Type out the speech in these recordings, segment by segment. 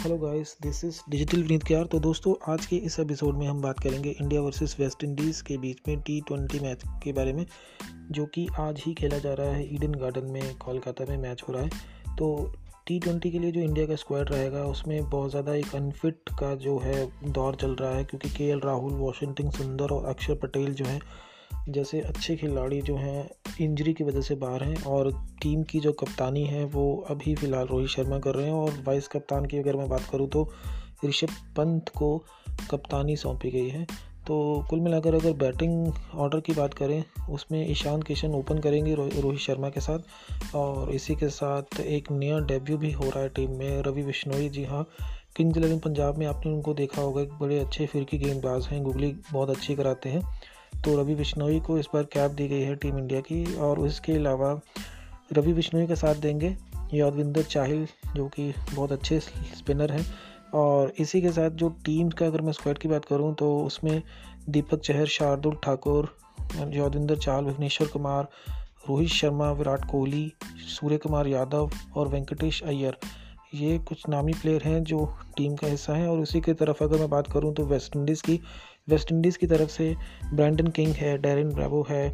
Hello guys this is digital Vineet Kyar तो दोस्तों, आज के इस एपिसोड में हम बात करेंगे इंडिया वर्सेस वेस्ट इंडीज़ के बीच में टी ट्वेंटी मैच के बारे में, जो कि आज ही खेला जा रहा है ईडन गार्डन में कोलकाता में मैच हो रहा है। तो टी ट्वेंटी के लिए जो इंडिया का स्क्वाड रहेगा, उसमें बहुत ज़्यादा एक अनफिट का जो है दौर चल रहा है, क्योंकि के राहुल वॉशिंगटन सुंदर और अक्षर पटेल जो हैं जैसे अच्छे खिलाड़ी जो हैं इंजरी की वजह से बाहर हैं और टीम की जो कप्तानी है, वो अभी फ़िलहाल रोहित शर्मा कर रहे हैं और वाइस कप्तान की अगर मैं बात करूँ तो ऋषभ पंत को कप्तानी सौंपी गई है। तो कुल मिलाकर अगर बैटिंग ऑर्डर की बात करें, उसमें ईशान किशन ओपन करेंगे रोहित शर्मा के साथ और इसी के साथ एक नया डेब्यू भी हो रहा है टीम में, रवि बिश्नोई। जी हाँ किंग्स इलेवन पंजाब में आपने उनको देखा होगा बड़े अच्छे फिरकी गेंदबाज हैं, गुगली बहुत अच्छी कराते हैं। तो रवि बिश्नोई को इस बार कैप दी गई है टीम इंडिया की और उसके अलावा रवि बिश्नोई का साथ देंगे यादविंदर चाहिल, जो कि बहुत अच्छे स्पिनर हैं। और इसी के साथ जो टीम का अगर मैं स्क्वाड की बात करूँ तो उसमें दीपक चहर, शार्दुल ठाकुर, यादविंदर चाहल भुवनेश्वर कुमार, रोहित शर्मा, विराट कोहली, सूर्य कुमार यादव और वेंकटेश अय्यर। ये कुछ नामी प्लेयर हैं जो टीम का हिस्सा हैं और उसी की तरफ़ अगर मैं बात करूँ तो वेस्ट इंडीज़ की वेस्ट इंडीज़ की तरफ़ से ब्रैंडन किंग है, डेरिन ब्रावो है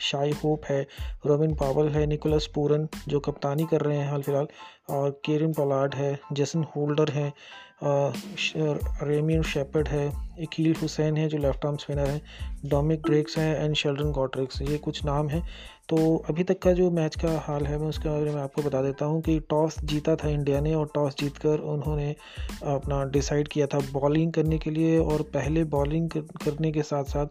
शाई होप है, रोबिन पावल है, निकोलस पूरन जो कप्तानी कर रहे हैं हाल फ़िलहाल, और केरिन पोलार्ड है, जेसन होल्डर हैं रेमियन शेपर्ड है, इकील हुसैन है जो लेफ़्ट आर्म स्पिनर है डोमिक ड्रेक्स हैं एंड शेल्डन गॉड्रिक्स, ये कुछ नाम हैं। तो अभी तक का जो मैच का हाल है, मैं उसके बारे में आपको बता देता हूँ कि टॉस जीता था इंडिया ने और टॉस जीतकर उन्होंने अपना डिसाइड किया था बॉलिंग करने के लिए और पहले बॉलिंग करने के साथ साथ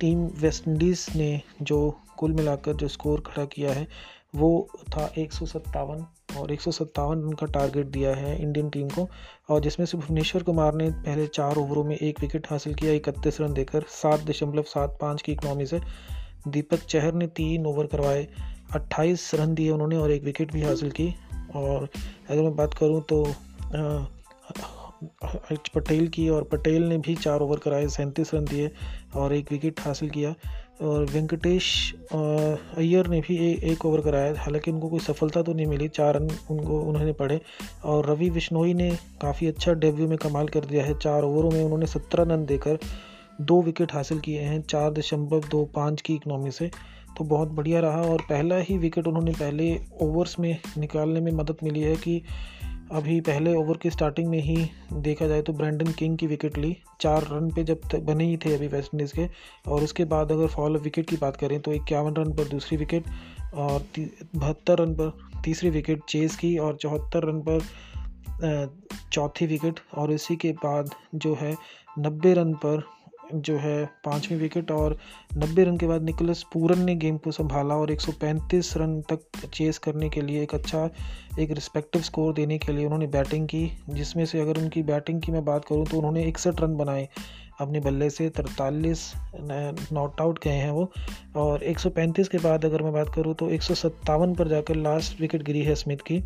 टीम वेस्ट इंडीज़ ने जो कुल मिलाकर जो स्कोर खड़ा किया है, वो था एक सौ सत्तावन और एक सौ सत्तावन रन का टारगेट दिया है इंडियन टीम को और जिसमें से भुवनेश्वर कुमार ने पहले चार ओवरों में एक विकेट हासिल किया इकतीस रन देकर सात दशमलव सात पाँच की इकनॉमी से दीपक चहर ने तीन ओवर करवाए अट्ठाईस रन दिए उन्होंने और एक विकेट भी हासिल की और अगर मैं बात करूँ तो पटेल की और पटेल ने भी चार ओवर कराए सैंतीस रन दिए और एक विकेट हासिल किया और वेंकटेश अय्यर ने भी ए, एक ओवर कराया। हालाँकि उनको कोई सफलता तो नहीं मिली। चार रन उनको उन्होंने पढ़े और रवि बिश्नोई ने काफ़ी अच्छा डेब्यू में कमाल कर दिया है। चार ओवरों में उन्होंने सत्रह रन देकर दो विकेट हासिल किए हैं। चार दशमलव दो पाँच की इकनॉमी से। तो बहुत बढ़िया रहा। और पहला ही विकेट उन्होंने पहले ओवर्स में निकालने में मदद मिली है कि अभी पहले ओवर की स्टार्टिंग में ही देखा जाए तो ब्रैंडन किंग की विकेट ली। चार रन पे जब तक बने ही थे अभी वेस्ट इंडीज़ के। और उसके बाद अगर फॉल विकेट की बात करें तो इक्यावन रन पर दूसरी विकेट और बहत्तर रन पर तीसरी विकेट चेज़ की और चौहत्तर रन पर चौथी विकेट और इसी के बाद जो है नब्बे रन पर जो है पाँचवीं विकेट और नब्बे रन के बाद निकोलस पूरन ने गेम को संभाला और 135 रन तक चेस करने के लिए एक अच्छा एक रिस्पेक्टिव स्कोर देने के लिए उन्होंने बैटिंग की, जिसमें से अगर उनकी बैटिंग की मैं बात करूँ तो उन्होंने इकसठ रन बनाए, अपने बल्ले से तरतालीस नॉट आउट गए हैं वो, और 135 के बाद अगर मैं बात करूँ तो एक सौ सत्तावन पर जाकर लास्ट विकेट गिरी है स्मिथ की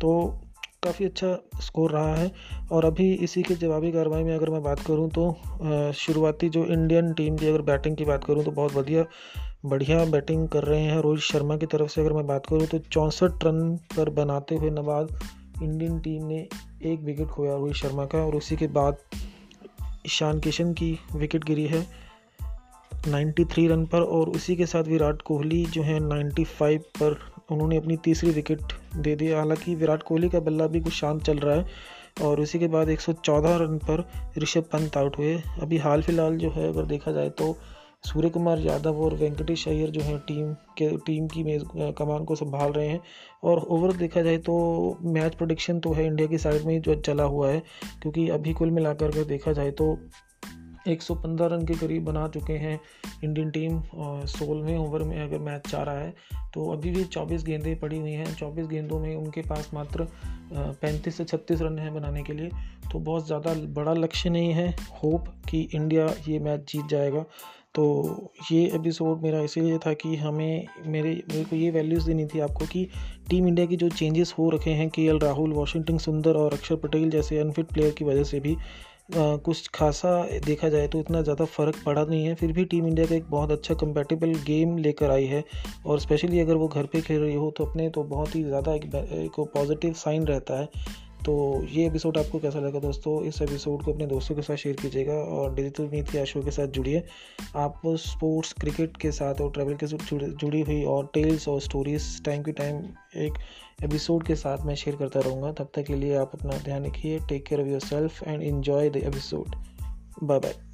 तो काफ़ी अच्छा स्कोर रहा है। और अभी इसी के जवाबी कार्रवाई में अगर मैं बात करूँ तो शुरुआती जो इंडियन टीम की अगर बैटिंग की बात करूँ तो बहुत बढ़िया बढ़िया बैटिंग कर रहे हैं रोहित शर्मा की तरफ़ से अगर मैं बात करूँ तो चौंसठ रन पर बनाते हुए नवाज़ इंडियन टीम ने एक विकेट खोया रोहित शर्मा का और उसी के बाद ईशान किशन की विकेट गिरी है 93 रन पर और उसी के साथ विराट कोहली जो है 95 पर उन्होंने अपनी तीसरी विकेट दे दी। हालाँकि विराट कोहली का बल्ला भी कुछ शांत चल रहा है और उसी के बाद 114 रन पर ऋषभ पंत आउट हुए। अभी हाल फ़िलहाल जो है, अगर देखा जाए तो सूर्य कुमार यादव और वेंकटेश अय्यर जो हैं, टीम के, टीम की मेज, कमान को संभाल रहे हैं। और ओवर देखा जाए तो मैच प्रोडिक्शन तो है इंडिया की साइड में ही जो चला हुआ है, क्योंकि अभी कुल मिलाकर अगर देखा जाए तो 115 रन के करीब बना चुके हैं इंडियन टीम सोलहवें ओवर में अगर मैच चाह रहा है तो अभी भी 24 गेंदें पड़ी हुई हैं। 24 गेंदों में उनके पास मात्र 35 से 36 रन हैं बनाने के लिए तो बहुत ज़्यादा बड़ा लक्ष्य नहीं है होप कि इंडिया ये मैच जीत जाएगा। तो ये एपिसोड मेरा इसीलिए था कि हमें, मेरे मेरे को ये वैल्यूज़ देनी थी आपको कि टीम इंडिया की जो चेंजेस हो रखे हैं, के राहुल, वॉशिंगटन सुंदर और अक्षर पटेल जैसे अनफिट प्लेयर की वजह से भी कुछ खासा देखा जाए तो इतना ज़्यादा फ़र्क पड़ा नहीं है। फिर भी टीम इंडिया का एक बहुत अच्छा कंपेटेबल गेम लेकर आई है और स्पेशली अगर वो घर पे खेल रही हो तो अपने तो बहुत ही ज़्यादा एक, एक पॉजिटिव साइन रहता है। तो ये एपिसोड आपको कैसा लगा दोस्तों? इस एपिसोड को अपने दोस्तों के साथ शेयर कीजिएगा और डिजिटल नीति आशो के साथ जुड़िए। आप स्पोर्ट्स क्रिकेट के साथ और ट्रैवल के साथ जुड़ी हुई और टेल्स और स्टोरीज टाइम टू टाइम एक एपिसोड के साथ मैं शेयर करता रहूँगा। तब तक के लिए आप अपना ध्यान रखिए take care of yourself and enjoy the episode bye bye